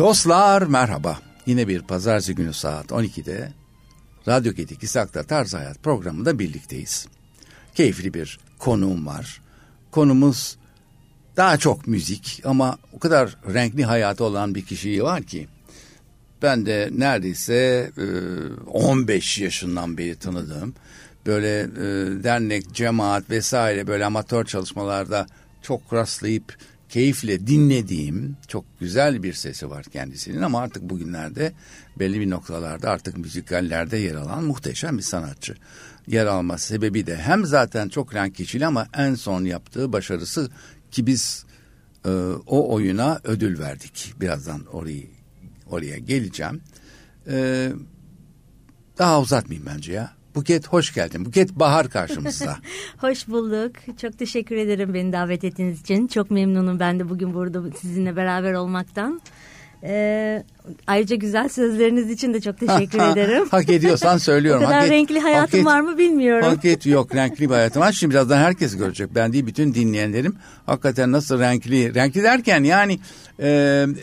Dostlar merhaba. Yine bir pazartesi günü saat 12'de Radyo Gedik İsak'ta Tarz Hayat programında birlikteyiz. Keyifli bir konuğum var. Konumuz daha çok müzik ama o kadar renkli hayatı olan bir kişi var ki ben de neredeyse 15 yaşından beri tanıdığım böyle dernek, cemaat vesaire böyle amatör çalışmalarda çok rastlayıp keyifle dinlediğim çok güzel bir sesi var kendisinin ama artık bugünlerde belli bir noktalarda artık müzikallerde yer alan muhteşem bir sanatçı. Yer alma sebebi de hem zaten çok renk kişili ama en son yaptığı başarısı ki biz e, o oyuna ödül verdik. Birazdan orayı oraya geleceğim. E, daha uzatmayayım bence ya. Buket hoş geldin. Buket Bahar karşımızda. hoş bulduk. Çok teşekkür ederim beni davet ettiğiniz için. Çok memnunum ben de bugün burada sizinle beraber olmaktan. Ee, ayrıca güzel sözleriniz için de çok teşekkür ederim. hak ediyorsan söylüyorum. o kadar hak renkli hayatım et, var mı bilmiyorum. Hak et yok renkli bir hayatım var. Şimdi birazdan herkes görecek. Ben değil bütün dinleyenlerim hakikaten nasıl renkli. Renkli derken yani e,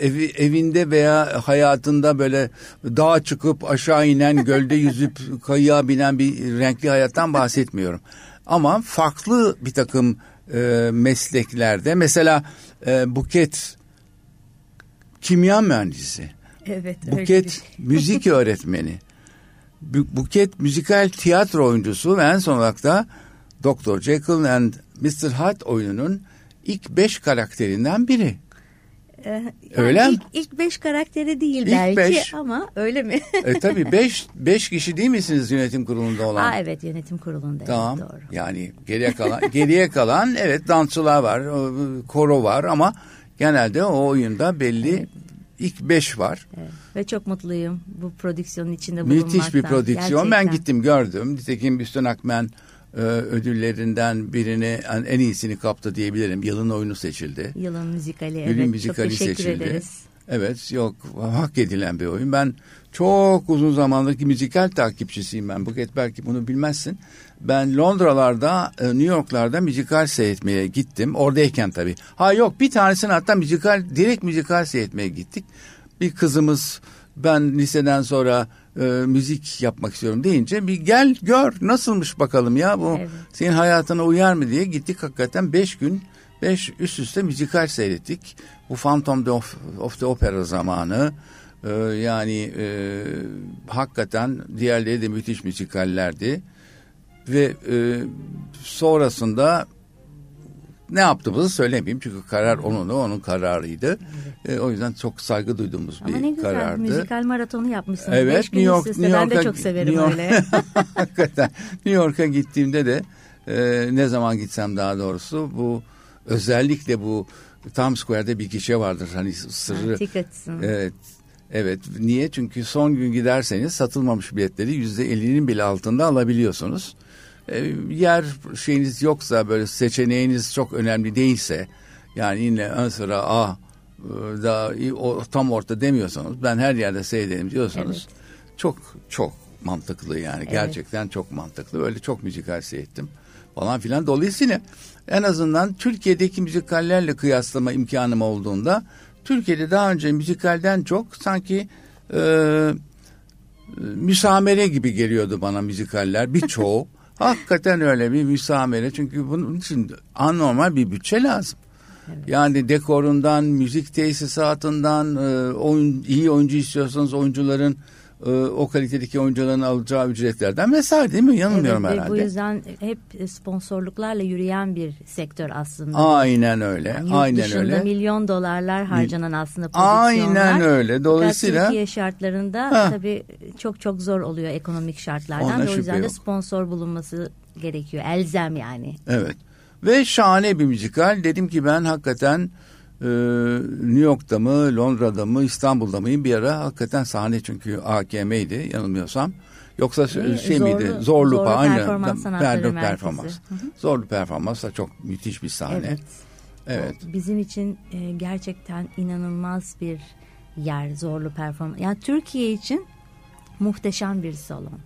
evi, evinde veya hayatında böyle dağa çıkıp aşağı inen gölde yüzüp kayığa binen bir renkli hayattan bahsetmiyorum. Ama farklı bir takım e, mesleklerde mesela e, Buket kimya mühendisi. Evet. Buket müzik öğretmeni. Buket müzikal tiyatro oyuncusu ve en son olarak da Dr. Jekyll and Mr. Hyde oyununun ilk beş karakterinden biri. Ee, yani öyle ilk, ilk beş karakteri değil ilk belki beş, ama öyle mi? e, tabii beş, beş kişi değil misiniz yönetim kurulunda olan? Aa, evet yönetim kurulunda. Tamam. Evet, doğru. Yani geriye kalan geriye kalan evet dansçılar var, koro var ama genelde o oyunda belli evet ilk beş var. Evet. Ve çok mutluyum bu prodüksiyonun içinde bulunmaktan. Müthiş bir prodüksiyon. Gerçekten. Ben gittim gördüm. Nitekim Büstün Akmen e, ödüllerinden birini en iyisini kaptı diyebilirim. Yılın oyunu seçildi. Yılın müzikali. Yılın evet, müzikali çok teşekkür seçildi. ederiz. Evet yok hak edilen bir oyun. Ben çok uzun zamandaki müzikal takipçisiyim ben. Buket belki bunu bilmezsin. Ben Londralarda, e, New York'larda müzikal seyretmeye gittim. Oradayken tabii. Ha yok bir tanesini hatta müzikal, direkt müzikal seyretmeye gittik. Bir kızımız ben liseden sonra e, müzik yapmak istiyorum deyince bir gel gör nasılmış bakalım ya bu evet. senin hayatına uyar mı diye gittik hakikaten beş gün beş üst üste müzikal seyrettik. Bu Phantom of, of the Opera zamanı e, yani e, hakikaten diğerleri de müthiş müzikallerdi ve e, sonrasında ne yaptığımızı söylemeyeyim çünkü karar onun onun kararıydı. Evet. E, o yüzden çok saygı duyduğumuz Ama bir ne güzel, karardı. Müzikal maratonu yapmışsınız. Evet, Beş New York, New York'a, ben de çok severim New York, öyle. Hakikaten New York'a gittiğimde de e, ne zaman gitsem daha doğrusu bu özellikle bu Times Square'de bir gişe vardır hani sırrı. Ha, tickets'ın. Evet. Evet. Niye? Çünkü son gün giderseniz satılmamış biletleri yüzde ellinin bile altında alabiliyorsunuz. E, yer şeyiniz yoksa böyle seçeneğiniz çok önemli değilse yani yine ön sıra A e, da o, tam orta demiyorsanız ben her yerde seyredelim diyorsanız evet. çok çok mantıklı yani evet. gerçekten çok mantıklı. Öyle çok müzikal seyrettim falan filan. Dolayısıyla en azından Türkiye'deki müzikallerle kıyaslama imkanım olduğunda Türkiye'de daha önce müzikalden çok sanki e, müsamere gibi geliyordu bana müzikaller birçoğu. Hakikaten öyle bir müsamere çünkü bunun için anormal bir bütçe lazım. Evet. Yani dekorundan, müzik tesisatından, e, oyun, iyi oyuncu istiyorsanız oyuncuların e, o kalitedeki oyuncuların alacağı ücretlerden vesaire değil mi? Yanılmıyorum evet, herhalde. Bu yüzden hep sponsorluklarla yürüyen bir sektör aslında. Aynen öyle. Yani aynen öyle. milyon dolarlar harcanan aslında prodüksiyonlar. Aynen öyle. Dolayısıyla Türkiye şartlarında ha. tabii çok çok zor oluyor ekonomik şartlardan. Ona o yüzden de sponsor bulunması gerekiyor. Elzem yani. Evet. Ve şahane bir müzikal. Dedim ki ben hakikaten e, New York'ta mı, Londra'da mı, İstanbul'da mıyım bir ara hakikaten sahne çünkü AKM'ydi yanılmıyorsam. Yoksa ee, şey zorlu, miydi? Zorlu, zorlu aynı. Performans sanatları performans. Hı hı. Zorlu performans da çok müthiş bir sahne. Evet. Evet. Bizim için e, gerçekten inanılmaz bir yer zorlu performans. Yani Türkiye için muhteşem bir salon.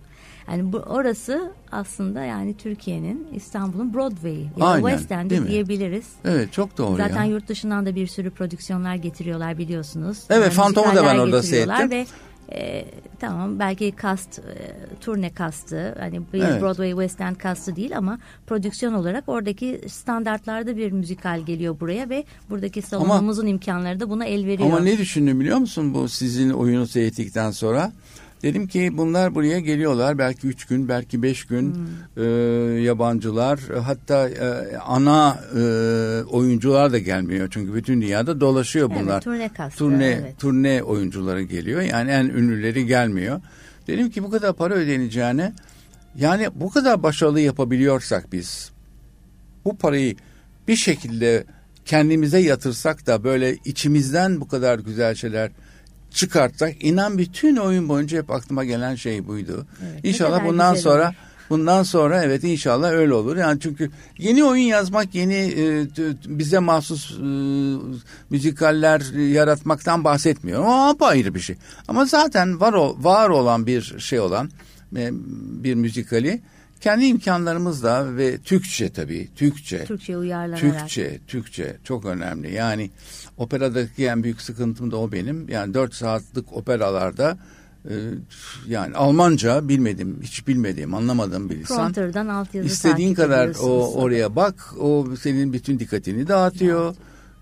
Yani bu orası aslında yani Türkiye'nin İstanbul'un Broadway ya Aynen, West End'i diyebiliriz. Evet çok doğru Zaten ya. yurt dışından da bir sürü prodüksiyonlar getiriyorlar biliyorsunuz. Evet, Phantom'u da ben orada seyrettim. Ve, e, tamam belki kast, e, turne kastı hani bir Evet. Broadway West End kastı değil ama prodüksiyon olarak oradaki standartlarda bir müzikal geliyor buraya ve buradaki salonumuzun imkanları da buna el veriyor. Ama ne düşündüm biliyor musun bu sizin oyunu seyrettikten sonra? Dedim ki bunlar buraya geliyorlar belki üç gün belki beş gün Hmm. e, yabancılar hatta e, ana e, oyuncular da gelmiyor çünkü bütün dünyada dolaşıyor Evet, bunlar. turne kastı, Turne, evet. turne oyuncuları geliyor yani en ünlüleri gelmiyor. Dedim ki bu kadar para ödeneceğine yani bu kadar başarılı yapabiliyorsak biz bu parayı bir şekilde kendimize yatırsak da böyle içimizden bu kadar güzel şeyler çıkartsak inan bütün oyun boyunca hep aklıma gelen şey buydu. Evet, İnşallah bundan güzel sonra bundan sonra evet inşallah öyle olur. Yani çünkü yeni oyun yazmak, yeni e, bize mahsus e, müzikaller yaratmaktan bahsetmiyorum. O apayrı bir şey. Ama zaten var o, var olan bir şey olan e, bir müzikali kendi imkanlarımızla ve Türkçe tabii Türkçe Türkçe uyarlanarak. Türkçe, Türkçe çok önemli. Yani operadaki en büyük sıkıntım da o benim. Yani dört saatlik operalarda e, yani Almanca bilmedim, hiç bilmediğim, anlamadığım bir lisan. Prompter'dan altyazı İstediğin kadar o oraya bak, o senin bütün dikkatini dağıtıyor.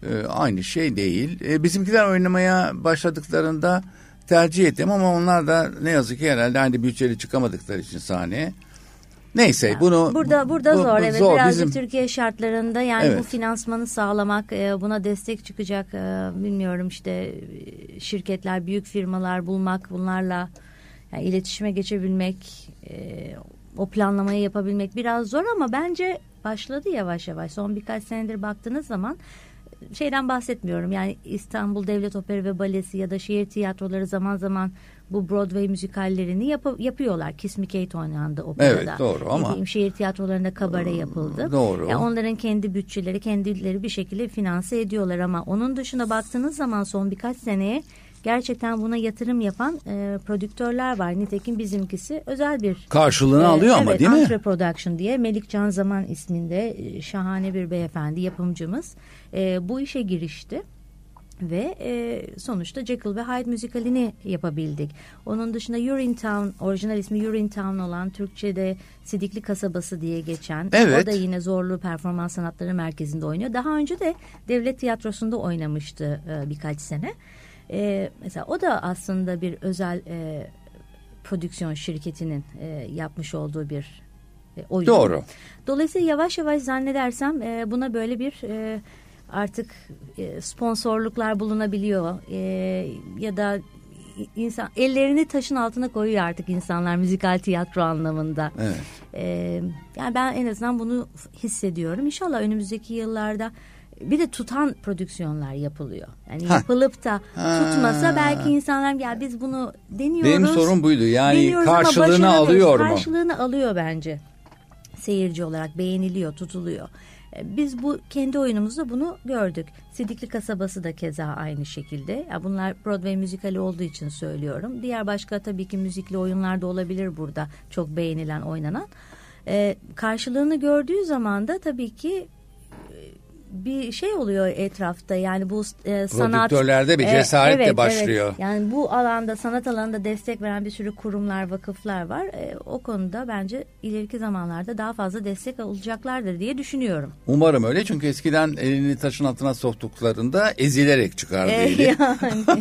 E, aynı şey değil. E, bizimkiler oynamaya başladıklarında tercih ettim ama onlar da ne yazık ki herhalde aynı bütçeli çıkamadıkları için sahneye. Neyse bunu Burada burada bu- zor bu evet zor. birazcık Bizim- Türkiye şartlarında yani Evet. bu finansmanı sağlamak e, buna destek çıkacak e, bilmiyorum işte e, şirketler büyük firmalar bulmak bunlarla yani iletişime geçebilmek o planlamayı yapabilmek biraz zor ama bence başladı yavaş yavaş son birkaç senedir baktığınız zaman şeyden bahsetmiyorum. Yani İstanbul Devlet Opera ve Balesi ya da şehir tiyatroları zaman zaman bu Broadway müzikallerini yap- yapıyorlar. Kiss Me Kate oynandı operada. Evet, doğru ama- diyeyim, şehir tiyatrolarında kabare yapıldı. Doğru. Ya onların kendi bütçeleri, kendileri bir şekilde finanse ediyorlar ama onun dışında baktığınız zaman son birkaç seneye gerçekten buna yatırım yapan e, prodüktörler var. Nitekim bizimkisi özel bir Karşılığını ee, alıyor ama evet, değil mi? Antre Production diye Melik Can Zaman isminde e, şahane bir beyefendi yapımcımız e, bu işe girişti. Ve e, sonuçta Jekyll ve Hyde müzikalini yapabildik. Onun dışında Urinetown, orijinal ismi Urinetown olan Türkçe'de Sidikli Kasabası diye geçen. Evet. O da yine Zorlu Performans Sanatları Merkezi'nde oynuyor. Daha önce de Devlet Tiyatrosu'nda oynamıştı e, birkaç sene. E, mesela o da aslında bir özel e, prodüksiyon şirketinin e, yapmış olduğu bir e, oyun. Doğru. Dolayısıyla yavaş yavaş zannedersem e, buna böyle bir e, artık e, sponsorluklar bulunabiliyor E, ya da insan ellerini taşın altına koyuyor artık insanlar müzikal tiyatro anlamında. Evet. E, yani ben en azından bunu hissediyorum. İnşallah önümüzdeki yıllarda bir de tutan prodüksiyonlar yapılıyor. Yani Ha. yapılıp da Ha. tutmasa belki insanlar ya biz bunu deniyoruz. Benim sorun buydu. Yani deniyoruz karşılığını alıyor mu? Karşılığını alıyor bence. Seyirci olarak beğeniliyor, tutuluyor. E, Biz bu kendi oyunumuzda bunu gördük. Sidikli Kasabası da keza aynı şekilde. Ya bunlar Broadway müzikali olduğu için söylüyorum. Diğer başka tabii ki müzikli oyunlar da olabilir burada. Çok beğenilen, oynanan. E, karşılığını gördüğü zaman da tabii ki bir şey oluyor etrafta yani bu e, sanat Prodüktörlerde bir E, cesaret de evet, başlıyor. evet. Yani bu alanda sanat alanında destek veren bir sürü kurumlar, vakıflar var. E, o konuda bence ileriki zamanlarda daha fazla destek alacaklardır diye düşünüyorum. Umarım öyle çünkü eskiden elini taşın altına soktuklarında ezilerek çıkardı E, yani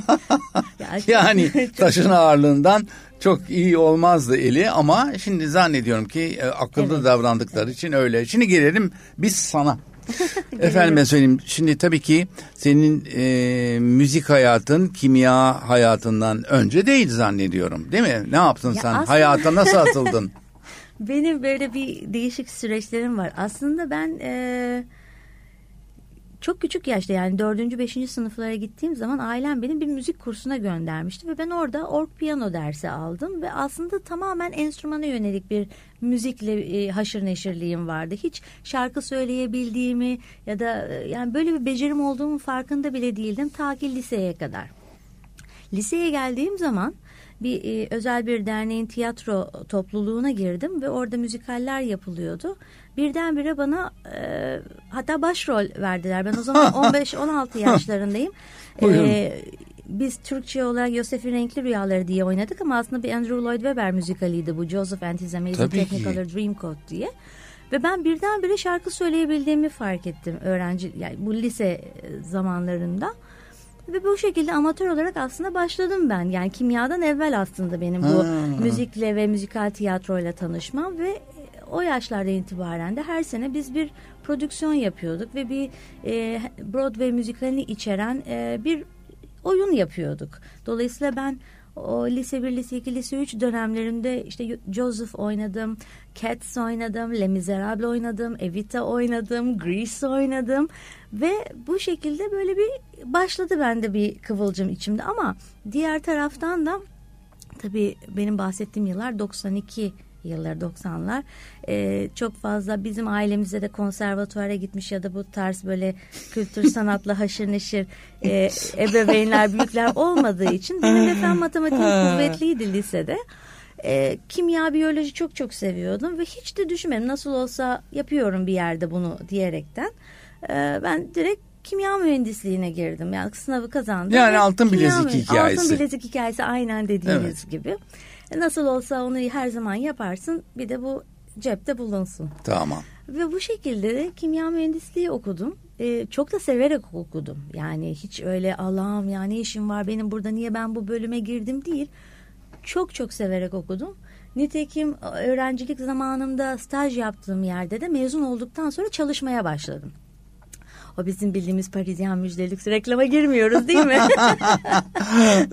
Ya, Yani taşın ağırlığından çok iyi olmazdı eli ama şimdi zannediyorum ki e, akıllı Evet. davrandıkları için öyle. Şimdi gelelim biz sana. Efendime söyleyeyim şimdi tabii ki senin e, müzik hayatın kimya hayatından önce değil zannediyorum değil mi? Ne yaptın Ya sen? aslında- Hayata nasıl atıldın? Benim böyle bir değişik süreçlerim var. Aslında ben e, çok küçük yaşta yani dördüncü, beşinci sınıflara gittiğim zaman ailem beni bir müzik kursuna göndermişti ve ben orada org piyano dersi aldım ve aslında tamamen enstrümana yönelik bir müzikle e, haşır neşirliğim vardı. Hiç şarkı söyleyebildiğimi ya da e, yani böyle bir becerim olduğumun farkında bile değildim ta ki liseye kadar. Liseye geldiğim zaman bir e, özel bir derneğin tiyatro topluluğuna girdim ve orada müzikaller yapılıyordu. Birdenbire bana e, hatta başrol verdiler. Ben o zaman 15-16 yaşlarındayım. E, biz Türkçe olarak Yosef'in Renkli Rüyaları diye oynadık ama aslında bir Andrew Lloyd Webber müzikaliydi bu. Joseph and His Amazing Tabii Technicolor ki. Dreamcoat diye. Ve ben birdenbire şarkı söyleyebildiğimi fark ettim öğrenci yani bu lise zamanlarında. Ve bu şekilde amatör olarak aslında başladım ben. Yani kimyadan evvel aslında benim bu Ha. müzikle ve müzikal tiyatroyla tanışmam ve o yaşlardan itibaren de her sene biz bir prodüksiyon yapıyorduk ve bir e, Broadway müzikalini içeren e, bir oyun yapıyorduk. Dolayısıyla ben o lise 1, lise 2, lise 3 dönemlerinde işte Joseph oynadım, Cats oynadım, Les Miserables oynadım, Evita oynadım, Grease oynadım ve bu şekilde böyle bir başladı bende bir kıvılcım içimde ama diğer taraftan da tabii benim bahsettiğim yıllar 92 yıllar 90'lar Ee, çok fazla bizim ailemizde de konservatuara gitmiş ya da bu tarz böyle kültür sanatla haşır neşir e, ebeveynler büyükler olmadığı için benim de fen matematiğim kuvvetliydi lisede. Ee, kimya biyoloji çok çok seviyordum ve hiç de düşünmedim nasıl olsa yapıyorum bir yerde bunu diyerekten Ee, ben direkt kimya mühendisliğine girdim. Yani sınavı kazandım. Yani altın bilezik hikayesi. Altın bilezik hikayesi aynen dediğiniz Evet. gibi. E, Nasıl olsa onu her zaman yaparsın. Bir de bu cepte bulunsun. Tamam. Ve bu şekilde de kimya mühendisliği okudum. Ee, çok da severek okudum. Yani hiç öyle Allah'ım ya ne işim var benim burada niye ben bu bölüme girdim değil. Çok çok severek okudum. Nitekim öğrencilik zamanımda staj yaptığım yerde de mezun olduktan sonra çalışmaya başladım. O bizim bildiğimiz Parisyen müjdelik reklama girmiyoruz değil mi?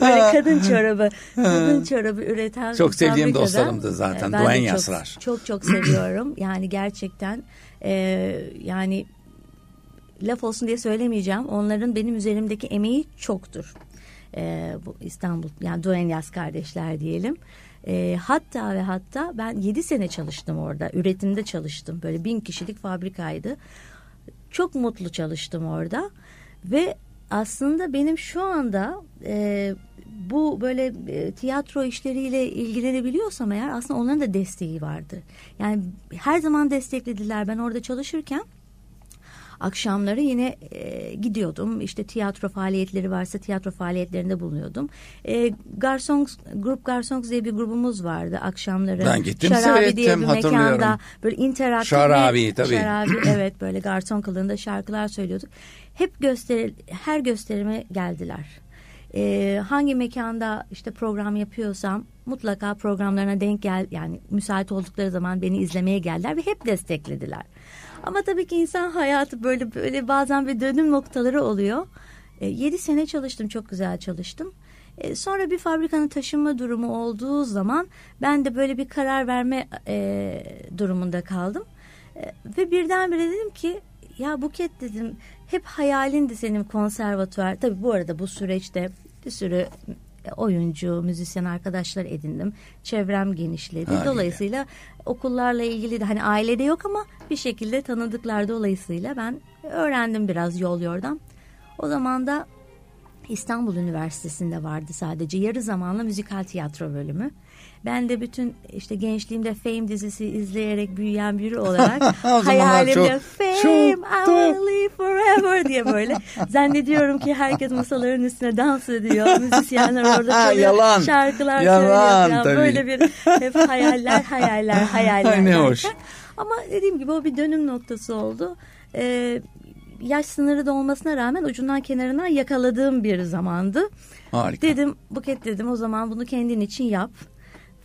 Böyle kadın çorabı, kadın çorabı üreten Çok sevdiğim dostlarımdı zaten, Ben de Duane çok- Yasrar. Çok çok seviyorum. Yani gerçekten e, yani laf olsun diye söylemeyeceğim. Onların benim üzerimdeki emeği çoktur. E, bu İstanbul yani Duane Yas kardeşler diyelim. E, hatta ve hatta ben 7 sene çalıştım orada. Üretimde çalıştım. Böyle bin kişilik fabrikaydı. Çok mutlu çalıştım orada. Ve aslında benim şu anda e, bu böyle e, tiyatro işleriyle ilgilenebiliyorsam eğer aslında onların da desteği vardı. Yani her zaman desteklediler. Ben orada çalışırken akşamları yine e, gidiyordum. İşte tiyatro faaliyetleri varsa tiyatro faaliyetlerinde bulunuyordum. E, Garsons, Grup Garsons diye bir grubumuz vardı akşamları. Ben gittim, Şarabi diye bir mekanda böyle interaktif Şarabi, tabii. Şarabi evet böyle garson kılığında şarkılar söylüyorduk. Hep gösteri her gösterime geldiler. Ee, hangi mekanda işte program yapıyorsam mutlaka programlarına denk gel yani müsait oldukları zaman beni izlemeye geldiler ve hep desteklediler. Ama tabii ki insan hayatı böyle böyle bazen bir dönüm noktaları oluyor. E, 7 sene çalıştım çok güzel çalıştım. E, sonra bir fabrikanın taşınma durumu olduğu zaman ben de böyle bir karar verme e, durumunda kaldım. E, ve birdenbire dedim ki ya Buket dedim hep hayalindi senin konservatuvar. Tabii bu arada bu süreçte bir sürü oyuncu, müzisyen arkadaşlar edindim. Çevrem genişledi. Haliyle. Dolayısıyla okullarla ilgili de hani ailede yok ama bir şekilde tanıdıklar dolayısıyla ben öğrendim biraz yol yordan. O zaman da İstanbul Üniversitesi'nde vardı sadece yarı zamanlı müzikal tiyatro bölümü. Ben de bütün işte gençliğimde Fame dizisi izleyerek büyüyen biri olarak hayalimde çok- Fame çok I will live forever diye böyle zannediyorum ki herkes masaların üstüne dans ediyor. Müzisyenler orada çalıyor. Yalan. Şarkılar Yalan, söylüyor. tabii. Böyle bir hep hayaller hayaller hayaller. Ay, ne derken. hoş. Ama dediğim gibi o bir dönüm noktası oldu. Ee, yaş sınırı da olmasına rağmen ucundan kenarından yakaladığım bir zamandı. Harika. Dedim Buket dedim o zaman bunu kendin için yap.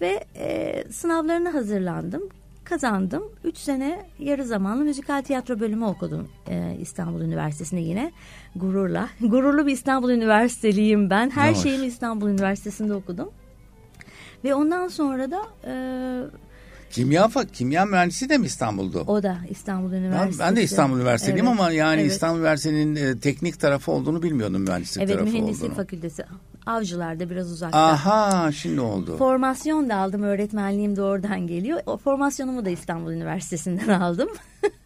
Ve e, sınavlarına hazırlandım. Kazandım. Üç sene yarı zamanlı müzikal tiyatro bölümü okudum e, İstanbul Üniversitesi'nde yine gururla. Gururlu bir İstanbul Üniversiteliyim ben. Her hoş. şeyimi İstanbul Üniversitesi'nde okudum. Ve ondan sonra da e, Kimya fa- kimya mühendisi de mi İstanbul'da? o da İstanbul Ben, Üniversitesi. ben de İstanbul Üniversiteliyim Evet, ama yani evet. İstanbul Üniversitesi'nin e, teknik tarafı olduğunu bilmiyordum mühendislik Evet tarafı mühendislik olduğunu. fakültesi. Avcılar'da biraz uzakta. Aha şimdi oldu. Formasyon da aldım. Öğretmenliğim de oradan geliyor. O formasyonumu da İstanbul Üniversitesi'nden aldım.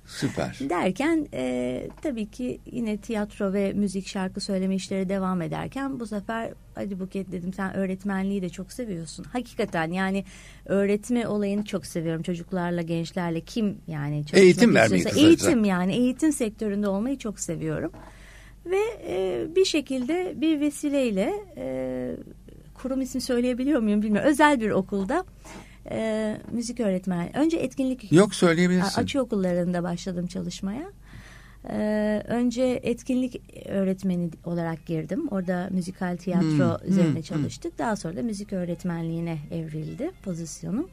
Süper. Derken e, tabii ki yine tiyatro ve müzik şarkı söyleme işleri devam ederken bu sefer hadi Buket dedim sen öğretmenliği de çok seviyorsun. Hakikaten yani öğretme olayını çok seviyorum çocuklarla gençlerle kim yani Eğitim vermeyi. Eğitim yani eğitim sektöründe olmayı çok seviyorum. Ve e, bir şekilde bir vesileyle e, kurum ismi söyleyebiliyor muyum bilmiyorum. Özel bir okulda e, müzik öğretmeni. Önce etkinlik Yok söyleyebilirsin. Açı okullarında başladım çalışmaya. Ee, önce etkinlik öğretmeni olarak girdim. Orada müzikal tiyatro Hmm, üzerine hmm, çalıştık. Daha sonra da müzik öğretmenliğine evrildi pozisyonum.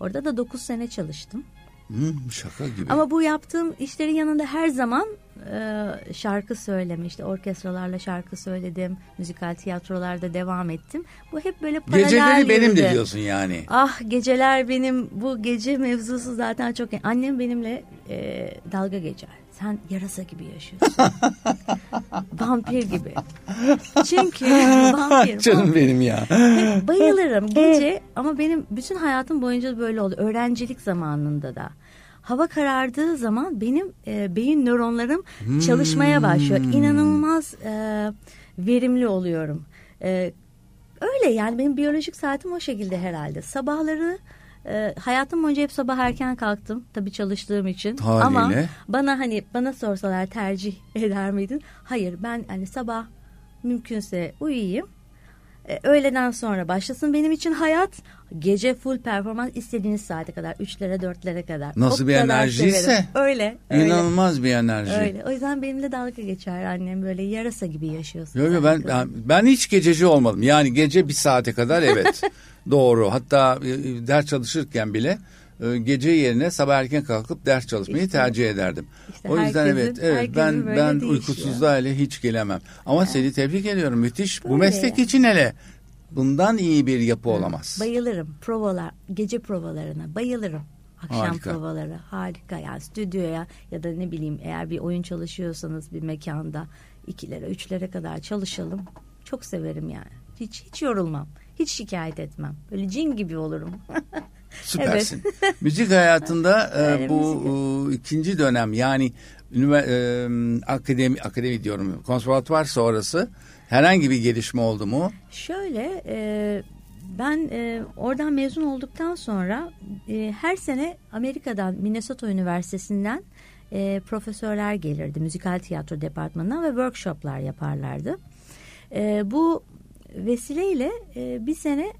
Orada da 9 sene çalıştım. Hmm, şaka gibi. Ama bu yaptığım işlerin yanında her zaman e, şarkı söyleme, işte orkestralarla şarkı söyledim. Müzikal tiyatrolarda devam ettim. Bu hep böyle paralel Geceleri benim de diyorsun yani. Ah geceler benim bu gece mevzusu zaten çok annem benimle e, dalga geçer. Sen yarasa gibi yaşıyorsun. vampir gibi. Çünkü vampir. Canım vampir. benim ya. Hep bayılırım gece ama benim bütün hayatım boyunca böyle oldu. Öğrencilik zamanında da. Hava karardığı zaman benim e, beyin nöronlarım çalışmaya başlıyor. İnanılmaz e, verimli oluyorum. E, öyle yani benim biyolojik saatim o şekilde herhalde. Sabahları e, hayatım boyunca hep sabah erken kalktım tabii çalıştığım için. Haliyle. Ama bana hani bana sorsalar tercih eder miydin? Hayır ben hani sabah mümkünse uyuyayım. E, öğleden sonra başlasın benim için hayat. Gece full performans istediğiniz saate kadar. Üçlere dörtlere kadar. Nasıl O bir enerjiyse. severim. Öyle. öyle. İnanılmaz bir enerji. Öyle. O yüzden benimle dalga geçer annem böyle yarasa gibi yaşıyorsun. Yok yok ben, ben ben hiç gececi olmadım. Yani gece bir saate kadar evet. Doğru. Hatta e, ders çalışırken bile e, gece yerine sabah erken kalkıp ders çalışmayı İşte- tercih ederdim. işte o yüzden herkesin- evet evet ben ben değişiyor. uykusuzluğa hele hiç gelemem. Ama seni tebrik ediyorum. Müthiş. Bu Böyle meslek ya. için hele bundan iyi bir yapı olamaz. Bayılırım provalar, gece provalarına bayılırım. Akşam Harika. provaları harika yani stüdyoya ya da ne bileyim eğer bir oyun çalışıyorsanız bir mekanda ikilere üçlere kadar çalışalım. Çok severim yani. Hiç hiç yorulmam. Hiç şikayet etmem. Böyle cin gibi olurum. Süpersin. müzik hayatında e, bu e, ikinci dönem yani ünivers- e, akademi akademi diyorum konservatuvar sonrası herhangi bir gelişme oldu mu? Şöyle e, ben e, oradan mezun olduktan sonra e, her sene Amerika'dan Minnesota Üniversitesi'nden e, profesörler gelirdi müzikal tiyatro departmanından ve workshoplar yaparlardı. E, bu vesileyle e, bir sene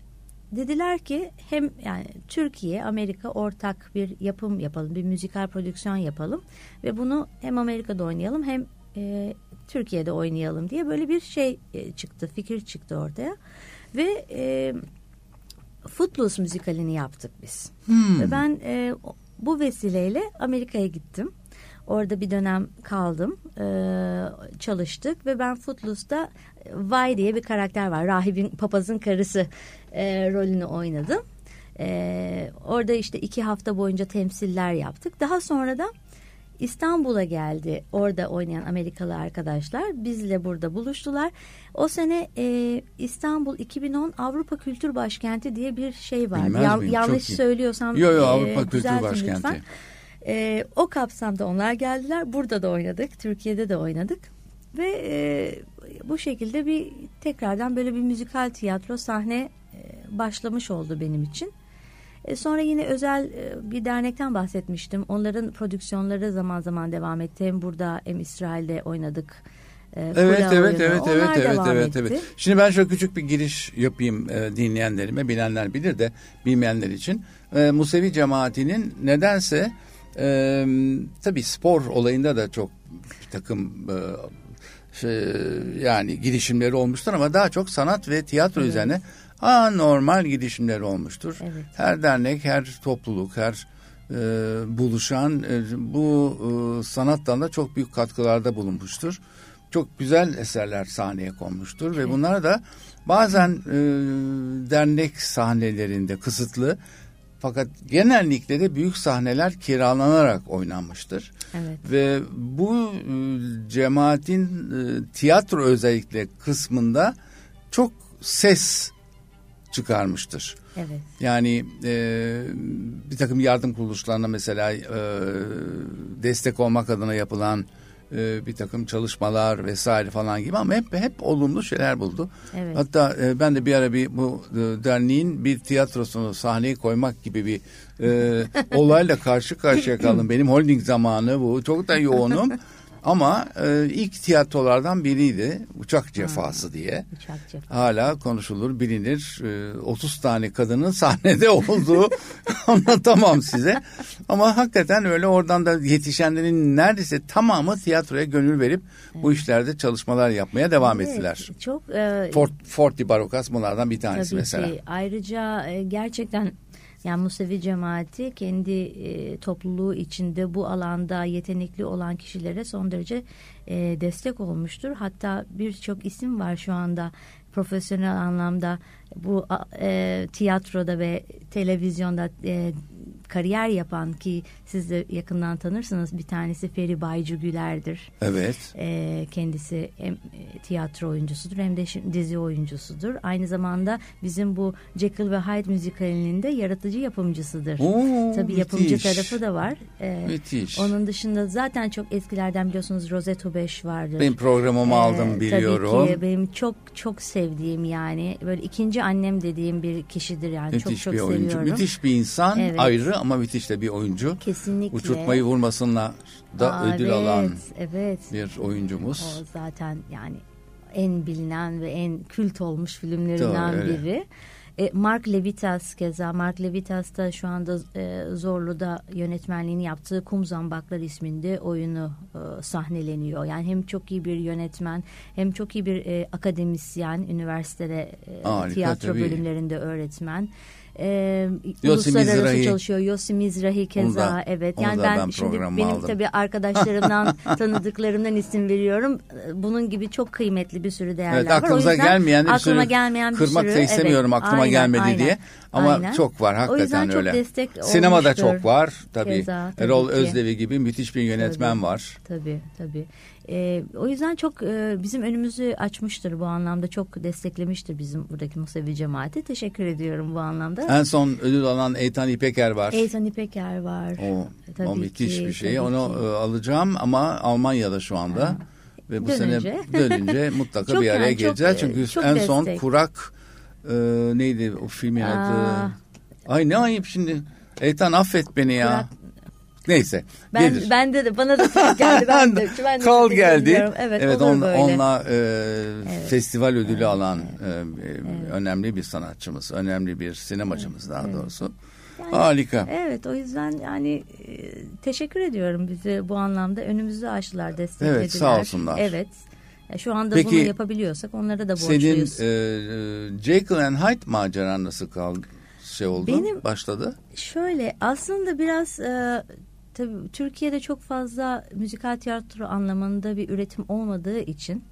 dediler ki hem yani Türkiye Amerika ortak bir yapım yapalım bir müzikal prodüksiyon yapalım ve bunu hem Amerika'da oynayalım hem e, Türkiye'de oynayalım diye böyle bir şey e, çıktı fikir çıktı ortaya ve e, Footloose müzikalini yaptık biz Hmm. ve ben e, bu vesileyle Amerika'ya gittim. Orada bir dönem kaldım, e, çalıştık ve ben Footloose'da Vay diye bir karakter var. Rahibin papazın karısı e, rolünü oynadım. E, orada işte iki hafta boyunca temsiller yaptık. Daha sonra da İstanbul'a geldi orada oynayan Amerikalı arkadaşlar. Bizle burada buluştular. O sene e, İstanbul 2010 Avrupa Kültür Başkenti diye bir şey var. Bilmez miyim? yanlış Çok söylüyorsam Yo yo e, Avrupa Kültür düzeltin Başkenti. lütfen. E, o kapsamda onlar geldiler. Burada da oynadık. Türkiye'de de oynadık. Ve e, bu şekilde bir tekrardan böyle bir müzikal tiyatro sahne e, başlamış oldu benim için. E, sonra yine özel e, bir dernekten bahsetmiştim. Onların prodüksiyonları zaman zaman devam etti. Hem burada hem İsrail'de oynadık. E, Evet evet oyunu. evet evet Onlar evet evet evet. Şimdi ben şöyle küçük bir giriş yapayım e, dinleyenlerime. Bilenler bilir de bilmeyenler için. E, Musevi cemaatinin nedense e, tabii spor olayında da çok bir takım e, şey, yani girişimleri olmuştur ama daha çok sanat ve tiyatro Evet. üzerine anormal girişimleri olmuştur. Evet. Her dernek, her topluluk, her e, buluşan e, bu e, sanat dalına çok büyük katkılarda bulunmuştur. Çok güzel eserler sahneye konmuştur ve bunlar da bazen e, dernek sahnelerinde kısıtlı fakat genellikle de büyük sahneler kiralanarak oynanmıştır. Evet. Ve bu e, cemaatin e, tiyatro özellikle kısmında çok ses çıkarmıştır. Evet. Yani e, bir takım yardım kuruluşlarına mesela e, destek olmak adına yapılan e, bir takım çalışmalar vesaire falan gibi ama hep hep olumlu şeyler buldu. Evet. Hatta e, ben de bir ara bir bu e, derneğin bir tiyatrosunu sahneye koymak gibi bir e, olayla karşı karşıya kaldım. Benim holding zamanı bu. Çok da yoğunum. Ama e, ilk tiyatrolardan biriydi. Uçak cefası diye. Uçak cefası. Hala konuşulur, bilinir. E, 30 tane kadının sahnede olduğu anlatamam size. Ama hakikaten öyle oradan da yetişenlerin neredeyse tamamı tiyatroya gönül verip bu işlerde çalışmalar yapmaya devam Evet, ettiler. Çok e, Fort, Forti Barokas bunlardan bir tanesi tabii mesela. ki. Ayrıca e, gerçekten yani Musevi cemaati kendi e, topluluğu içinde bu alanda yetenekli olan kişilere son derece e, destek olmuştur. Hatta birçok isim var şu anda profesyonel anlamda bu e, tiyatroda ve televizyonda e, kariyer yapan ki siz de yakından tanırsınız bir tanesi Feri Baycı Güler'dir. Evet. E, kendisi hem e, tiyatro oyuncusudur hem de dizi oyuncusudur. Aynı zamanda bizim bu Jekyll ve Hyde müzikalinin de yaratıcı yapımcısıdır. Oo, Tabii yapımcı müthiş. tarafı da var. E, Müthiş. onun dışında zaten çok eskilerden biliyorsunuz Rosetto 5 vardır. Benim programımı Ee, aldım biliyorum. Tabii ki benim çok çok sevdiğim yani böyle ikinci annem dediğim bir kişidir yani Müthiş çok çok bir oyuncu. seviyorum. Müthiş bir insan Evet. ayrı ama müthiş de bir oyuncu. Kesinlikle. Uçurtmayı vurmasınlar da Aa, ödül evet, alan Evet. bir oyuncumuz. O zaten yani en bilinen ve en kült olmuş filmlerinden Doğru, öyle. biri. E, Mark Levitas keza Mark Levitas da şu anda e, Zorlu'da yönetmenliğini yaptığı Kum Zambaklar isminde oyunu e, sahneleniyor. Yani hem çok iyi bir yönetmen hem çok iyi bir e, akademisyen üniversitede e, Harika, tiyatro tabii. bölümlerinde öğretmen. E, Yossi uluslararası Mizrahi. çalışıyor. Yossi Mizrahi keza Onu da- evet. Yani ben, ben şimdi benim aldım. tabii arkadaşlarımdan tanıdıklarımdan isim veriyorum. Bunun gibi çok kıymetli bir sürü değerler Evet var. O aklımıza yüzden gelmeyen bir aklıma sürü gelmeyen bir kırmak sürü, da istemiyorum evet, aklıma aynen, gelmedi aynen, diye. Ama aynen. çok var O hakikaten yüzden çok öyle. destek Sinemada olmuştur. çok var tabii. Keza, tabii Erol ki. Özdevi gibi müthiş bir yönetmen Tabii. var. Tabii tabii. Ee, o yüzden çok e, bizim önümüzü açmıştır bu anlamda. Çok desteklemiştir bizim buradaki Musevi cemaati. Teşekkür ediyorum bu anlamda. En son ödül alan Eytan İpeker var. Eytan İpeker var. O, Tabii o müthiş ki, bir şey. Onu ki. e, alacağım ama Almanya'da şu anda. Ve bu Dönünce. sene dönünce mutlaka Çok bir araya yani çok, geleceğiz. e, Çünkü çok en son destek. Kurak e, neydi o filmin Aa. adı? Ay ne ayıp şimdi. Eytan affet beni ya. Kurak. Neyse. Ben gelir. bende de bana da geldi. Ben de, ben de Kal geldi. biliyorum. Evet, Evet, on- böyle. onunla e, festival ödülü alan e, e, önemli bir sanatçımız, önemli bir sinemacımız daha doğrusu. Harika. Evet o yüzden yani e, teşekkür ediyorum bizi bu anlamda önümüzü açtılar desteklediler. Evet, sağ olsunlar. Evet. Ya şu anda Peki, bunu yapabiliyorsak onlara da Senin borçluyuz. e, e, Jekyll and Hyde maceran nasıl kaldı? Şey oldu, Benim- başladı. Şöyle aslında biraz e, tabii Türkiye'de çok fazla müzikal tiyatro anlamında bir üretim olmadığı için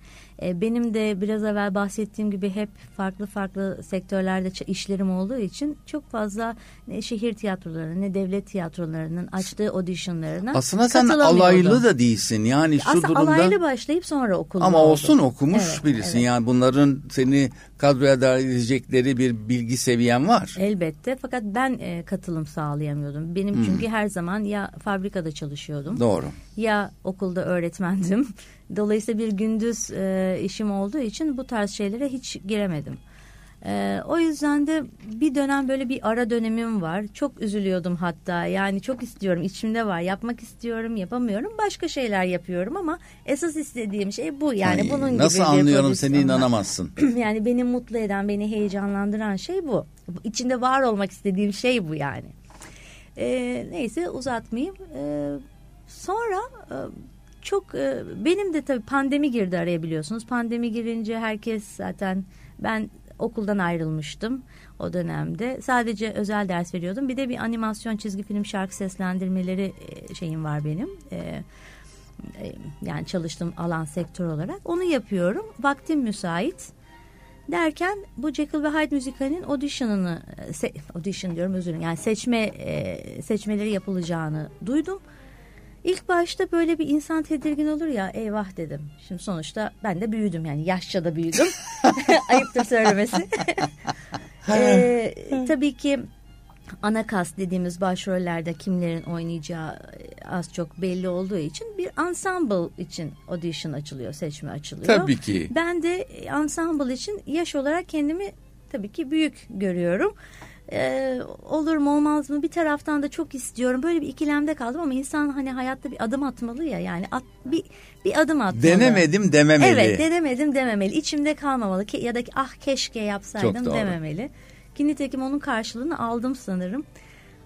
e, benim de biraz evvel bahsettiğim gibi hep farklı farklı sektörlerde işlerim olduğu için çok fazla ne şehir tiyatrolarının ne devlet tiyatrolarının açtığı auditionlarına Aslında sen alaylı da değilsin. Yani şu Aslında durumda alaylı başlayıp sonra okulda ama olsun okumuş Evet, birisin. evet. Yani bunların seni kadroya dahil edecekleri bir bilgi seviyen var. Elbette fakat ben e, katılım sağlayamıyordum. Benim Hmm. çünkü her zaman ya fabrikada çalışıyordum Doğru. ya okulda öğretmendim. Dolayısıyla bir gündüz e, işim olduğu için bu tarz şeylere hiç giremedim. E, o yüzden de bir dönem böyle bir ara dönemim var. Çok üzülüyordum hatta. Yani çok istiyorum, içimde var. Yapmak istiyorum, yapamıyorum. Başka şeyler yapıyorum ama esas istediğim şey bu. Yani Ay, bunun nasıl gibi bir anlıyorum seni inanamazsın. yani beni mutlu eden, beni heyecanlandıran şey bu. İçinde var olmak istediğim şey bu yani. Ee, neyse uzatmayayım. Ee, sonra e, çok e, benim de tabii pandemi girdi araya biliyorsunuz. Pandemi girince herkes zaten ben okuldan ayrılmıştım o dönemde. Sadece özel ders veriyordum. Bir de bir animasyon çizgi film şarkı seslendirmeleri e, şeyim var benim. E, e, yani çalıştığım alan sektör olarak onu yapıyorum. Vaktim müsait. Derken bu Jekyll ve Hyde müzikalinin audition'ını e, audition diyorum özür dilerim. Yani seçme e, seçmeleri yapılacağını duydum. İlk başta böyle bir insan tedirgin olur ya eyvah dedim. Şimdi sonuçta ben de büyüdüm yani yaşça da büyüdüm. Ayıptır söylemesi. ee, tabii ki ana kas dediğimiz başrollerde kimlerin oynayacağı az çok belli olduğu için bir ensemble için audition açılıyor, seçme açılıyor. Tabii ki. Ben de ensemble için yaş olarak kendimi tabii ki büyük görüyorum. Ee, olur mu olmaz mı bir taraftan da çok istiyorum böyle bir ikilemde kaldım ama insan hani hayatta bir adım atmalı ya yani at, bir bir adım atmalı. Denemedim dememeli. Evet denemedim dememeli içimde kalmamalı ki ya da ah keşke yapsaydım dememeli. Ki nitekim onun karşılığını aldım sanırım.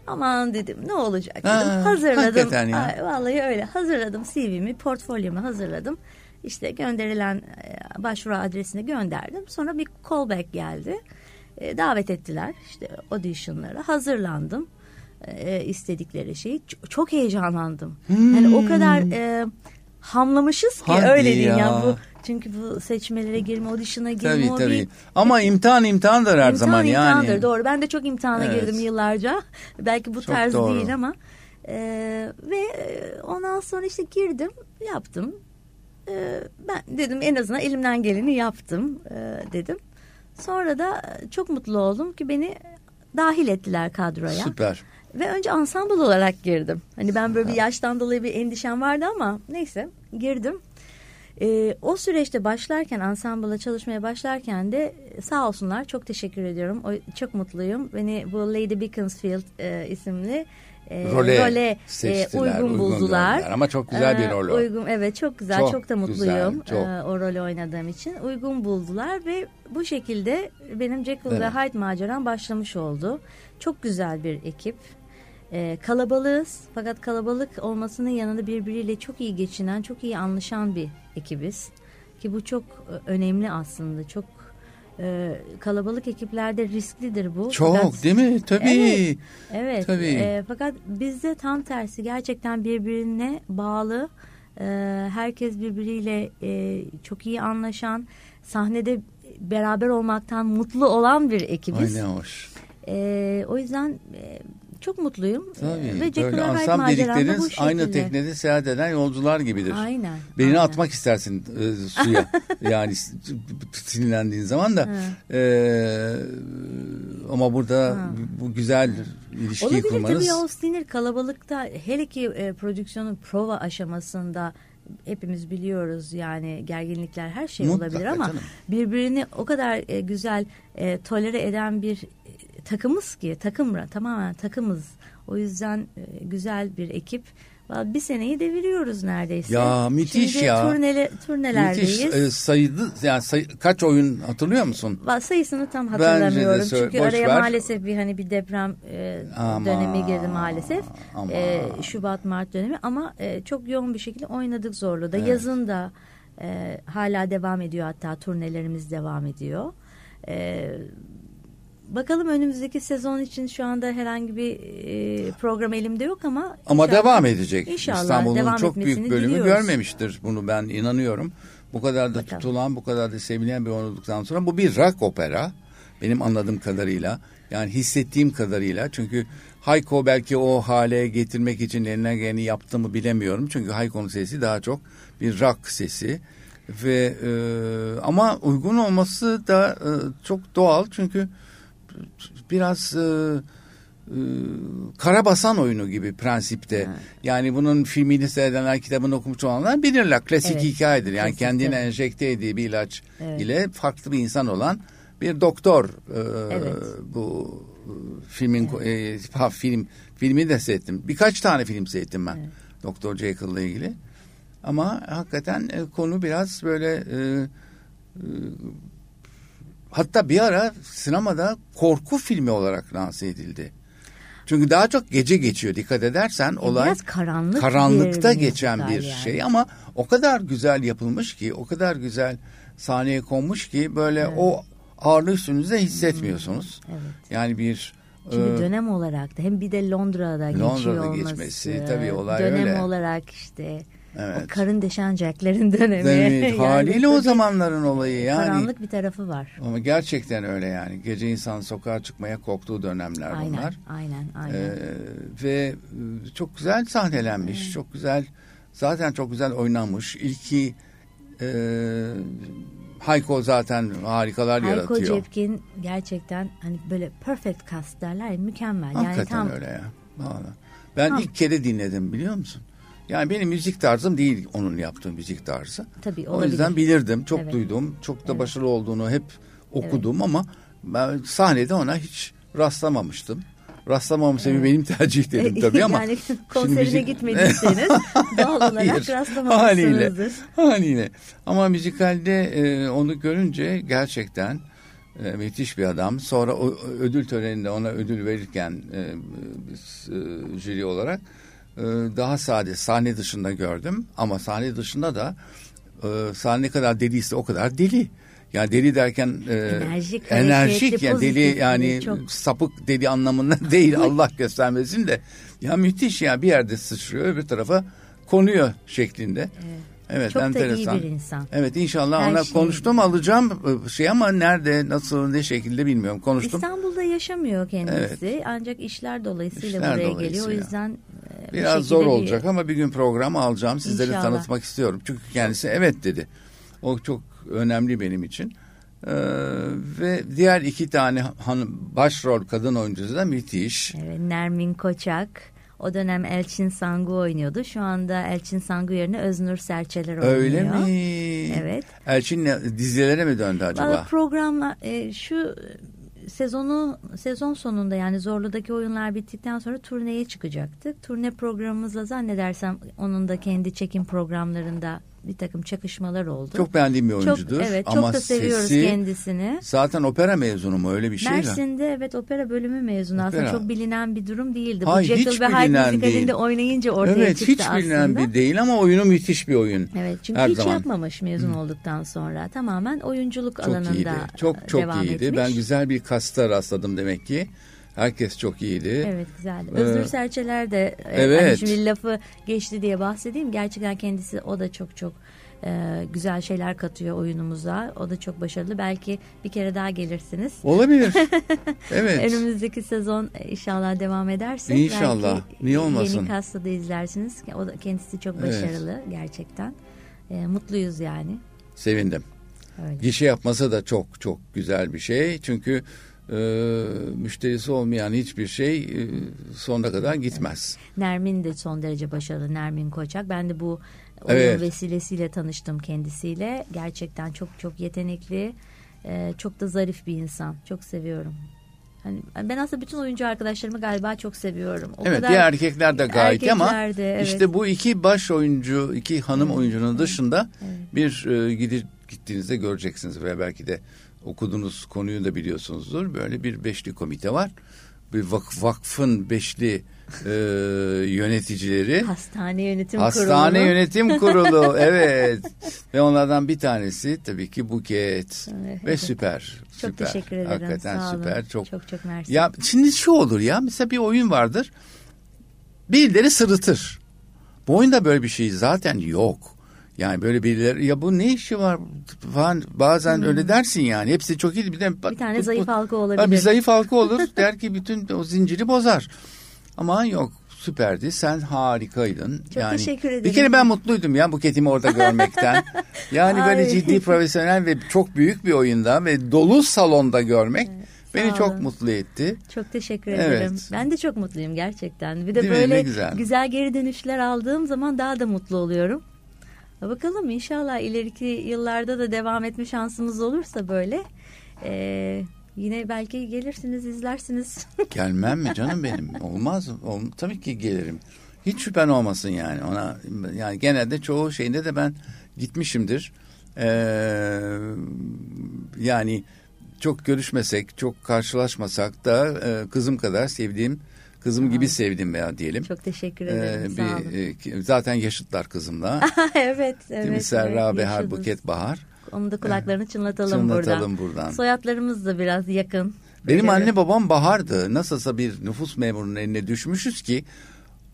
Aman dedim ne olacak dedim. Ha, hazırladım. Ya. Ay, vallahi öyle hazırladım CV'mi, portfolyomu hazırladım. İşte gönderilen e, başvuru adresine gönderdim. Sonra bir callback geldi. E, davet ettiler işte auditionlara. Hazırlandım. E, istedikleri şeyi. Çok heyecanlandım. Hmm. Yani o kadar hamlamışız ki Hadi öyle diyeyim ya. bu çünkü bu seçmelere girme, audition'a girme tabii, o tabii. bir... Ama imtihan imtihandır her imtihan, zaman imtihandır, yani. Doğru. Ben de çok imtihana evet. girdim yıllarca. Belki bu çok tarz doğru. değil ama. Ee, ve ondan sonra işte girdim, yaptım. Ee, ben dedim en azından elimden geleni yaptım ee, dedim. Sonra da çok mutlu oldum ki beni dahil ettiler kadroya. Süper. Ve önce ensemble olarak girdim. Hani ben böyle bir yaştan dolayı bir endişem vardı ama neyse girdim. E, o süreçte başlarken ensemble'la çalışmaya başlarken de sağ olsunlar çok teşekkür ediyorum. O, çok mutluyum. Beni bu Lady Beaconsfield e, isimli e, role, role seçtiler, e, uygun, uygun buldular. Ama çok güzel bir e, rol o. Uygun, evet çok güzel, çok, çok da mutluyum güzel, çok. E, o rolü oynadığım için. Uygun buldular ve bu şekilde benim Jekyll evet. ve Hyde maceram başlamış oldu. Çok güzel bir ekip. E, kalabalığız fakat kalabalık olmasının yanında birbiriyle çok iyi geçinen, çok iyi anlaşan bir ekibiz. Ki bu çok e, önemli aslında. Çok e, kalabalık ekiplerde risklidir bu. Çok fakat, değil mi? Tabii. Evet. evet Tabii. E, fakat bizde tam tersi gerçekten birbirine bağlı. E, herkes birbiriyle e, çok iyi anlaşan, sahnede beraber olmaktan mutlu olan bir ekibiz. Ay ne hoş. E, o yüzden e, çok mutluyum. Tabii. Ve Jack böyle ansam dedikleriniz aynı teknede seyahat eden yolcular gibidir. Aynen. Beni aynen. atmak istersin e, suya. yani sinirlendiğin zaman da. e, ama burada ha. bu güzel ilişkiyi Olabilir, kurmanız. Olabilir tabii o sinir kalabalıkta hele ki e, prodüksiyonun prova aşamasında hepimiz biliyoruz yani gerginlikler her şey Mutlaka, olabilir ama canım. birbirini o kadar e, güzel e, tolere eden bir takımız ki takım tamamen takımız. O yüzden e, güzel bir ekip. Bir seneyi deviriyoruz neredeyse. Ya müthiş Şimdi ya. Turnele, turnelerdeyiz. Müthiş. E, sayıdı, yani sayı, kaç oyun hatırlıyor musun? Sayısını tam hatırlamıyorum. Çünkü araya ver. maalesef bir hani bir deprem e, ama, dönemi girdi maalesef. Ama. E, Şubat Mart dönemi ama e, çok yoğun bir şekilde oynadık zorlu da. Evet. Yazın da e, hala devam ediyor hatta turnelerimiz devam ediyor. E, Bakalım önümüzdeki sezon için şu anda herhangi bir e, program elimde yok ama ama devam edecek. İnşallah İstanbul'un çok büyük bölümü diliyoruz. görmemiştir bunu ben inanıyorum. Bu kadar da Bakalım. tutulan, bu kadar da sevilen bir oynadıktan sonra bu bir rock opera benim anladığım kadarıyla. Yani hissettiğim kadarıyla çünkü Hayko belki o hale getirmek için elinden geleni yaptı mı bilemiyorum. Çünkü Hayko'nun sesi daha çok bir rock sesi ve e, ama uygun olması da e, çok doğal çünkü biraz e, e, karabasan oyunu gibi prensipte. Evet. Yani bunun filmini seyredenler, kitabını okumuş olanlar bilirler. Klasik evet. hikayedir. Yani Klasik, kendine evet. enjekte ettiği bir ilaç evet. ile farklı bir insan olan bir doktor e, evet. bu e, filmin evet. e, film filmi de seyrettim. Birkaç tane film seyrettim ben. Evet. Doktor Jekyll'la ilgili. Ama hakikaten e, konu biraz böyle e, e, Hatta bir ara sinemada korku filmi olarak lanse edildi. Çünkü daha çok gece geçiyor dikkat edersen e olay biraz karanlık karanlıkta geçen bir yani. şey ama o kadar güzel yapılmış ki o kadar güzel sahneye konmuş ki böyle evet. o ağırlığı üstünüzde hissetmiyorsunuz. Evet. Yani bir çünkü e, dönem olarak da hem bir de Londra'da, Londra'da geçiyor olması. geçmesi tabii olay dönem öyle. Dönem olarak işte Evet. O karın deşen Jack'lerin dönemi. Evet, Yani haliyle o zamanların olayı yani. Karanlık bir tarafı var. Ama gerçekten öyle yani. Gece insan sokağa çıkmaya korktuğu dönemler Aynen, bunlar. aynen, aynen. Ee, ve e, çok güzel sahnelenmiş. Çok güzel zaten çok güzel oynanmış. İlki e, Hayko zaten harikalar Hayko yaratıyor. Cepkin gerçekten hani böyle perfect cast derler ya mükemmel. yani Hakikaten tam öyle ya. Vallahi. Ben Tam. ilk kere dinledim biliyor musun? Yani benim müzik tarzım değil onun yaptığı müzik tarzı. Tabii, O olabilir. yüzden bilirdim, çok Evet. duydum, çok da Evet. başarılı olduğunu hep okudum ama ben sahnede ona hiç rastlamamıştım. Rastlamamın sebebi benim tercihlerim tabii ama. yani şimdi konserine müzik- gitmediyseniz doğal olarak Hayır, haliyle, rastlamamışsınızdır. haliyle. Ama müzikalde e, onu görünce gerçekten e, müthiş bir adam. Sonra o, ödül töreninde ona ödül verirken e, biz e, jüri olarak daha sade sahne dışında gördüm. Ama sahne dışında da e, sahne ne kadar deliyse o kadar deli. Yani deli derken e, Enerjik, enerjik hareketli, ya deli yani çok- sapık deli anlamında değil Allah göstermesin de ya müthiş ya bir yerde sıçrıyor öbür tarafa konuyor şeklinde. Evet, Çok da enteresan. iyi bir insan. Evet inşallah Her ona şey- konuştum alacağım e, şey ama nerede nasıl ne şekilde bilmiyorum konuştum. İstanbul'da yaşamıyor kendisi ancak işler dolayısıyla İşler buraya dolayısıyla. geliyor. O yüzden e, bir Biraz şekilde zor bir- olacak ama bir gün program alacağım sizleri İnşallah. tanıtmak istiyorum. Çünkü kendisi evet dedi. O çok önemli benim için. Ee, ve diğer iki tane hanım, başrol kadın oyuncusu da müthiş. Evet, Nermin Koçak. O dönem Elçin Sangu oynuyordu. Şu anda Elçin Sangu yerine Öznur Serçeler oynuyor. Öyle mi? Evet. Elçin dizilere mi döndü acaba? Valla programla e, şu sezonu sezon sonunda yani Zorlu'daki oyunlar bittikten sonra turneye çıkacaktık. Turne programımızla zannedersem onun da kendi çekim programlarında bir takım çakışmalar oldu. Çok beğendiğim bir oyuncudur. Çok, evet, ama çok da seviyoruz sesi, kendisini. Zaten opera mezunu mu öyle bir şey mi? Mersin'de evet opera bölümü mezunu aslında Opera. çok bilinen bir durum değildi. Hayır, Bu Jekyll ve Hyde müzikalinde oynayınca ortaya Evet çıktı hiç aslında. bilinen bir değil ama oyunu müthiş bir oyun. Evet çünkü Her hiç zaman. yapmamış mezun olduktan sonra. Tamamen oyunculuk Çok alanında iyiydi. Çok çok devam iyiydi. etmiş. Ben güzel bir kasta rastladım demek ki. Herkes çok iyiydi. Evet güzeldi. Özgür Ee, Serçeler de e, evet. hani şimdi lafı geçti diye bahsedeyim. Gerçekten kendisi o da çok çok e, güzel şeyler katıyor oyunumuza. O da çok başarılı. Belki bir kere daha gelirsiniz. Olabilir. evet. Önümüzdeki sezon inşallah devam ederse. İnşallah. Belki Niye olmasın? Yeni kasta da izlersiniz. O da kendisi çok Evet. başarılı gerçekten. E, mutluyuz yani. Sevindim. Öyle. Gişe yapması da çok çok güzel bir şey. Çünkü e, müşterisi olmayan hiçbir şey e, sonuna kadar gitmez. Nermin de son derece başarılı. Nermin Koçak. Ben de bu oyun Evet. vesilesiyle tanıştım kendisiyle. Gerçekten çok çok yetenekli. e, çok da zarif bir insan. Çok seviyorum. Hani ben aslında bütün oyuncu arkadaşlarımı galiba çok seviyorum. O evet kadar diğer erkekler de gayet ama de, evet. işte bu iki baş oyuncu, iki hanım oyuncunun dışında evet. bir e, gidi, gittiğinizde göreceksiniz ve belki de okuduğunuz konuyu da biliyorsunuzdur. Böyle bir beşli komite var. Bir vak- vakfın beşli e, yöneticileri. Hastane yönetim Hastane kurulu. yönetim kurulu evet ve onlardan bir tanesi tabii ki Buket Evet, ve evet. süper Çok süper teşekkür ederim. hakikaten Sağ olun. süper çok çok çok mersi. ya şimdi şu olur ya mesela bir oyun vardır birileri sırıtır bu oyunda böyle bir şey zaten yok yani böyle birileri ya bu ne işi var falan bazen öyle dersin yani hepsi çok iyi bir de bak, Hmm. bir tane bu- zayıf bu- halka Ha, olabilir. bir zayıf halka olur der ki bütün o zinciri bozar. Ama yok süperdi. Sen harikaydın. Çok yani, teşekkür Bir ederim. kere ben mutluydum ya Buket'imi orada görmekten. yani böyle ciddi profesyonel ve çok büyük bir oyunda ve dolu salonda görmek beni sağ çok mutlu etti. Çok teşekkür Evet. ederim. Ben de çok mutluyum gerçekten. Bir de Değil böyle güzel. güzel. geri dönüşler aldığım zaman daha da mutlu oluyorum. Bakalım inşallah ileriki yıllarda da devam etme şansımız olursa böyle e, yine belki gelirsiniz izlersiniz. Gelmem mi canım benim? Olmaz. Ol, tabii ki gelirim. Hiç şüphen olmasın yani ona. Yani genelde çoğu şeyinde de ben gitmişimdir. Ee, yani çok görüşmesek, çok karşılaşmasak da e, kızım kadar sevdiğim, kızım gibi sevdim veya diyelim. çok teşekkür Ee, ederim. Sağ olun. bir, e, zaten yaşıtlar kızımla. evet, Değil mi? evet. Serra, evet, Behar, yaşadınız. Buket, Bahar. Onu da kulaklarını çınlatalım, Çınlatalım buradan. buradan. Soyadlarımız da biraz yakın. Benim Öyle anne babam Bahar'dı. Nasılsa bir nüfus memurunun eline düşmüşüz ki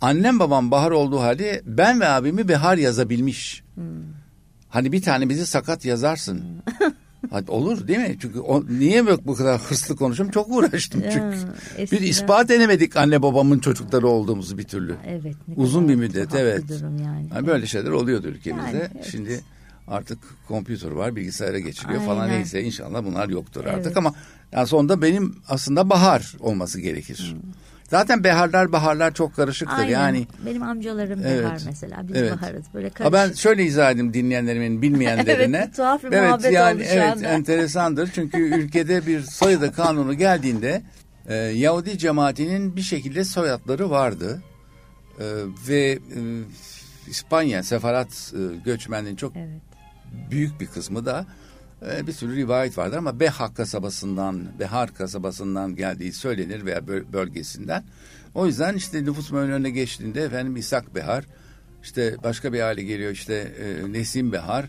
Annem babam bahar olduğu halde ben ve abimi behar yazabilmiş. Hmm. Hani bir tane bizi sakat yazarsın. Hadi olur değil mi? Çünkü o, niye bu kadar hırslı konuşuyorum? Çok uğraştım Ya, çünkü. Bir eskiden- ispat edemedik anne babamın çocukları olduğumuzu bir türlü. Evet. Uzun bir müddet evet. durum yani. Yani böyle şeyler oluyordu ülkemizde. Yani, evet. Şimdi artık kompütür var, bilgisayara geçiliyor falan Aynen. neyse inşallah bunlar yoktur artık Evet. ama yani sonunda benim aslında bahar olması gerekir. Zaten baharlar baharlar çok karışıktır Aynen. yani. Benim amcalarım Evet. mesela. Biz Evet. baharız. Böyle Ha ben karışık. şöyle izah edeyim dinleyenlerimin bilmeyenlerine. Evet, tuhaf bir muhabbet yani, oldu şu evet, anda. enteresandır. Çünkü ülkede bir soyadı kanunu geldiğinde e, Yahudi cemaatinin bir şekilde soyadları vardı. E, ve e, İspanya sefarat e, göçmenliğinin çok Evet. büyük bir kısmı da bir sürü rivayet vardır ama Behak kasabasından, Behar kasabasından geldiği söylenir veya böl- bölgesinden. O yüzden işte nüfus önüne geçtiğinde efendim İshak Behar, işte başka bir hale geliyor işte e, Nesim Behar.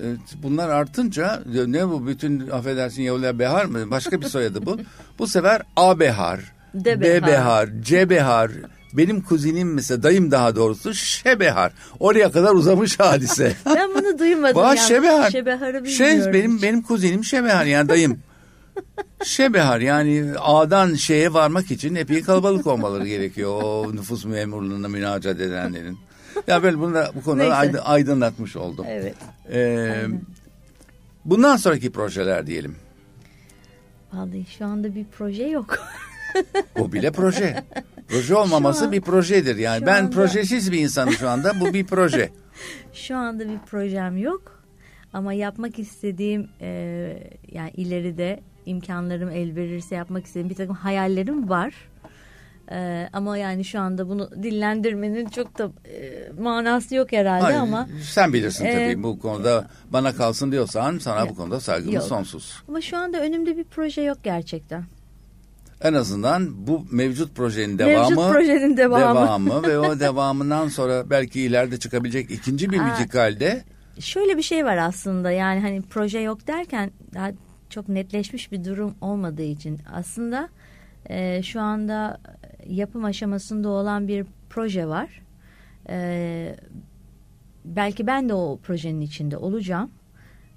E, bunlar artınca ne bu bütün affedersin Yahudiler Behar mı? Başka bir soyadı bu. bu sefer A Behar, B Behar. Behar, C Behar, benim kuzinim mesela dayım daha doğrusu Şebehar. Oraya kadar uzamış hadise. Ben bunu duymadım. Vah ya. Şebehar. Şebehar'ı Şey bilmiyorum. benim benim kuzenim Şebehar yani dayım. Şebehar yani A'dan şeye varmak için epey kalabalık olmaları gerekiyor o nüfus memurluğuna müracaat edenlerin. Ya böyle bunu da, bu konuda aydın- aydınlatmış oldum. Evet. Ee, bundan sonraki projeler diyelim. Vallahi şu anda bir proje yok. Bu bile proje. Proje olmaması an- bir projedir. Yani şu ben anda- projesiz bir insanım şu anda. Bu bir proje. Şu anda bir projem yok. Ama yapmak istediğim e, yani ileride imkanlarım el verirse yapmak istediğim bir takım hayallerim var. E, ama yani şu anda bunu dillendirmenin çok da e, manası yok herhalde Hayır, ama sen bilirsin Ee, tabii bu konuda bana kalsın diyorsan sana bu konuda saygımız Yok. sonsuz. ama şu anda önümde bir proje yok gerçekten. En azından bu mevcut projenin devamı Mevcut projenin devamı. devamı ve o devamından sonra belki ileride çıkabilecek ikinci bir Aa. müzikalde Şöyle bir şey var aslında yani hani proje yok derken daha çok netleşmiş bir durum olmadığı için aslında e, şu anda yapım aşamasında olan bir proje var. E, belki ben de o projenin içinde olacağım.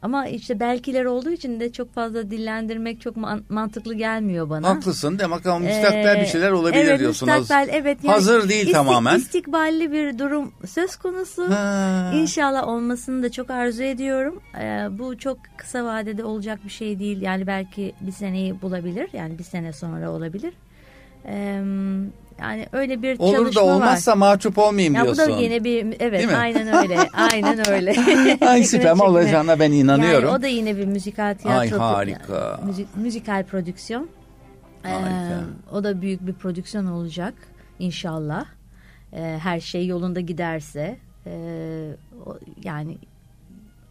Ama işte belkiler olduğu için de çok fazla dillendirmek çok man- mantıklı gelmiyor bana. haklısın demek ama müstakbel Ee, bir şeyler olabilir evet, diyorsun. Müstakbel, evet. yani Hazır değil istik- tamamen. İstikballi bir durum söz konusu. Ha. İnşallah olmasını da çok arzu ediyorum. Ee, bu çok kısa vadede olacak bir şey değil. Yani belki bir seneyi bulabilir. Yani bir sene sonra olabilir. Ee, yani öyle bir Olur çalışma da var. olmazsa mahcup olmayayım Ya bu diyorsun. da yine bir evet Değil mi? aynen öyle. Aynen öyle. Ay süper olacağına ben inanıyorum. Yani o da yine bir müzikal tiyatro. Ay, harika. müzik- müzikal prodüksiyon. Ee, Harika. o da büyük bir prodüksiyon olacak inşallah. Ee, her şey yolunda giderse. Ee, yani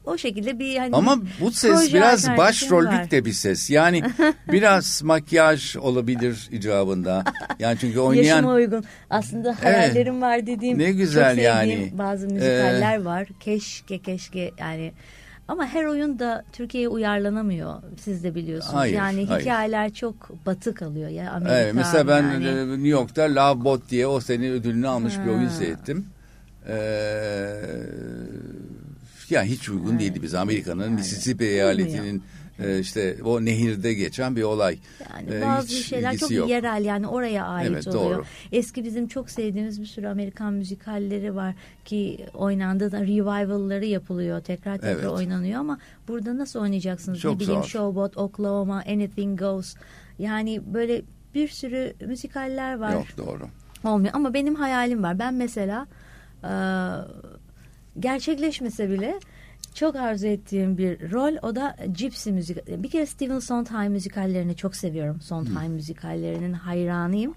o şekilde bir hani Ama bu ses biraz başrollük de bir ses. Yani biraz makyaj olabilir icabında. Yani çünkü oynayan Yaşıma uygun. Aslında hayallerim var dediğim Ne güzel çok yani. bazı müzikaller var. Keşke keşke yani ama her oyun da Türkiye'ye uyarlanamıyor. Siz de biliyorsunuz. Hayır, yani hayır. hikayeler çok batı kalıyor ya Amerika. Evet, mesela ben yani. New York'ta Love Boat diye o sene ödülünü almış bir Ha. oyun seyrettim. Ee, yani hiç uygun değildi bize Amerika'nın Mississippi eyaletinin e, işte o nehirde geçen bir olay. Yani Ee, bazı hiç şeyler çok yok. yerel yani oraya ait Evet, oluyor. doğru. Eski bizim çok sevdiğimiz bir sürü Amerikan müzikalleri var ki oynandığı da revival'ları yapılıyor. Tekrar tekrar Evet. oynanıyor ama burada nasıl oynayacaksınız? Çok ne bileyim zor. Showboat, Oklahoma, Anything Goes. Yani böyle bir sürü müzikaller var. Yok doğru. Olmuyor ama benim hayalim var. Ben mesela e, gerçekleşmese bile çok arzu ettiğim bir rol o da Gypsy müzik. Bir kere Stephen Sondheim müzikallerini çok seviyorum. Sondheim müzikallerinin hayranıyım.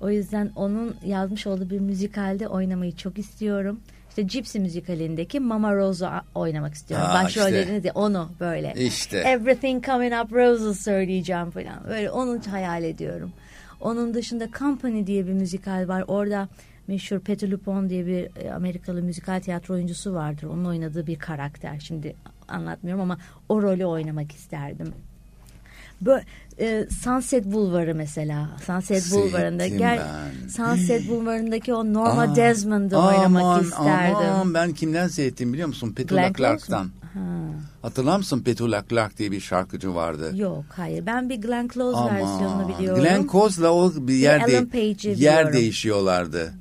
O yüzden onun yazmış olduğu bir müzikalde oynamayı çok istiyorum. İşte Gypsy müzikalindeki Mama Rose'u oynamak istiyorum. Aa, Başrollerini işte. de onu böyle. İşte. Everything Coming Up Roses söyleyeceğim falan. Böyle onu hayal ediyorum. Onun dışında Company diye bir müzikal var. Orada meşhur Patti LuPone diye bir e, Amerikalı müzikal tiyatro oyuncusu vardır. Onun oynadığı bir karakter. Şimdi anlatmıyorum ama o rolü oynamak isterdim. Böyle, e, Sunset Bulvarı mesela. Sunset Bulvarı'nda gel. Sunset Bulvarı'ndaki o Norma Aa, Desmond'ı oynamak aman, isterdim. Aman ben kimden seyrettim biliyor musun? Petula Glenn Close Clark'tan. Ha. Hatırlar mısın Petula Clark diye bir şarkıcı vardı. Yok hayır ben bir Glenn Close Aman. versiyonunu biliyorum. Glenn Close'la o bir yer, de- yer biliyorum. Değişiyorlardı.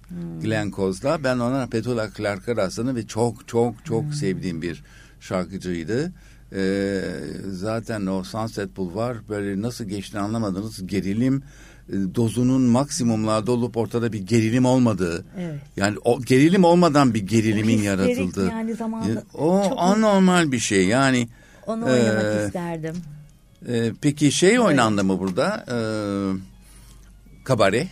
Glenn Close'la. Ben ona Petula Clark'a rastladım ve çok çok çok Hmm. sevdiğim bir şarkıcıydı. Ee, zaten o Sunset Boulevard böyle nasıl geçtiğini anlamadınız. Gerilim e, dozunun maksimumlarda olup ortada bir gerilim olmadığı. Evet. Yani o gerilim olmadan bir gerilimin O yaratıldığı. yani zamanında o çok- anormal bir şey. Yani Onu oynamak Ee, isterdim. e, peki şey oynandı mı burada? Ee, kabare.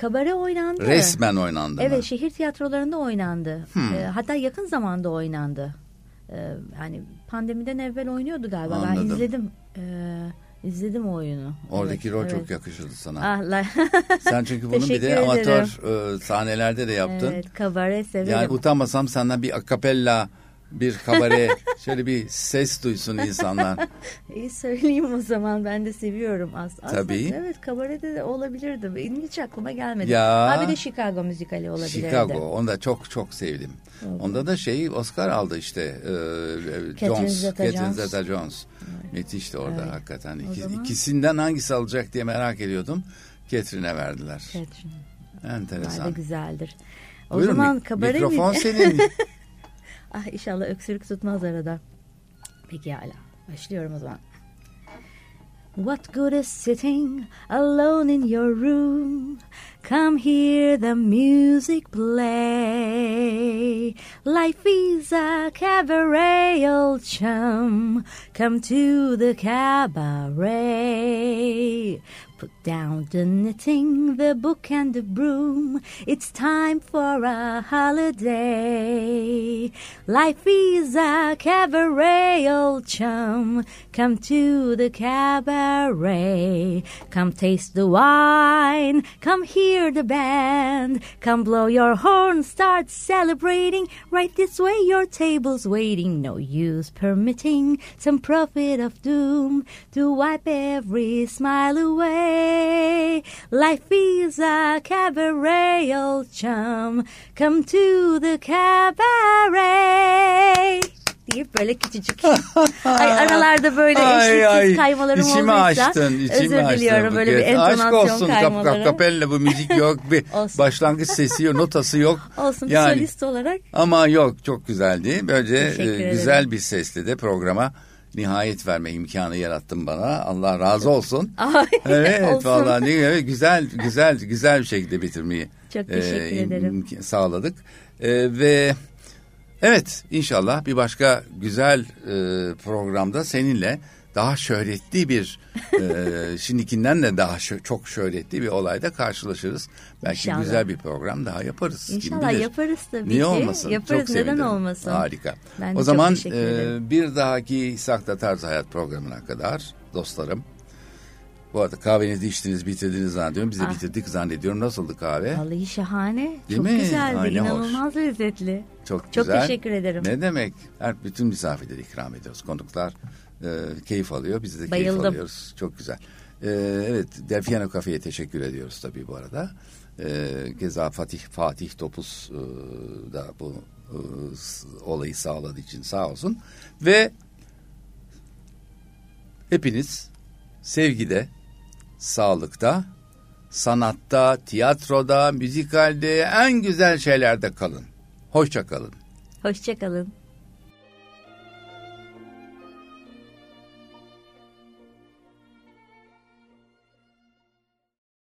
Kabare oynandı. Resmen oynandı Evet mı? şehir tiyatrolarında oynandı. Hmm. Ee, hatta yakın zamanda oynandı. Ee, yani pandemiden evvel oynuyordu galiba. Ben Anladım. izledim. Ee, izledim o oyunu. Oradaki Evet, rol evet. çok yakışırdı sana. Ah, la- Sen çünkü bunu bir de amatör ederim. e, sahnelerde de yaptın. Evet kabare severim. yani utanmasam senden bir akapella, bir kabare, şöyle bir ses duysun insanlar. İyi söyleyeyim o zaman ben de seviyorum as aslında. Tabii. Evet kabarede de olabilirdi. Benim hiç aklıma gelmedi. Ya. Ha bir de Chicago müzikali olabilirdi. Chicago, onu da çok çok sevdim. Onda da şey Oscar aldı işte. E, e, Catherine Jones, Zeta-Jones. Catherine Zeta-Jones. Müthişti orada Evet. hakikaten. İki, zaman- ikisinden hangisi alacak diye merak ediyordum. Catherine'e verdiler. Catherine. Enteresan. Da güzeldir. O Buyurun, zaman kabare mikrofon mi? senin. Ah inşallah öksürük tutmaz arada. Peki hala. Başlıyorum o zaman. What good is sitting alone in your room? Come hear the music play. Life is a cabaret, old chum. Come to the cabaret. Down the knitting, the book and the broom. It's time for a holiday. Life is a cabaret, old chum. Come to the cabaret. Come taste the wine. Come hear the band. Come blow your horn. Start celebrating. Right this way, your table's waiting. No use permitting some prophet of doom to wipe every smile away. Life is a cabaret, old chum. Come to the cabaret. deyip böyle küçücük. ay aralarda böyle eşliksiz kaymalarım içimi olduysa açtın, içimi özür diliyorum açtın böyle bir Buket. Aşk entonasyon olsun kap, kaymaları. kap, kapella bu müzik yok bir başlangıç sesi yok notası yok. Olsun yani, solist olarak. Ama yok çok güzeldi. Böylece e, güzel bir sesle de programa nihayet verme imkanı yarattın bana. Allah razı olsun. Evet olsun. vallahi ne evet, güzel güzel güzel bir şekilde bitirmeyi Çok teşekkür im- ederim. sağladık. E, ve evet inşallah bir başka güzel e, programda seninle daha şöhretli bir e, şimdikinden de daha şö- çok şöhretli bir olayda karşılaşırız. Belki İnşallah. güzel bir program daha yaparız. Kim İnşallah bilir. yaparız tabii Niye ki. olmasın? Yaparız Çok neden sevinirim. olmasın. Harika. Ben de o çok zaman e, bir dahaki Sakla Tarz Hayat programına kadar dostlarım. Bu arada kahvenizi içtiniz, bitirdiniz zannediyorum. Biz de Ah. bitirdik zannediyorum. Nasıldı kahve? Vallahi şahane. Değil çok mi? güzeldi. Ay, ne hoş. inanılmaz lezzetli. Çok Çok güzel. teşekkür ederim. Ne demek? Her bütün misafirleri ikram ediyoruz. Konuklar e, keyif alıyor. Biz de keyif Bayıldım. alıyoruz. Çok güzel. E, evet, Delfiano Kafe'ye teşekkür ediyoruz tabii bu arada. E, Keza Fatih Fatih Topuz e, da bu e, olayı sağladığı için sağ olsun. Ve hepiniz sevgide, sağlıkta, sanatta, tiyatroda, müzikalde en güzel şeylerde kalın. Hoşça kalın. Hoşçakalın.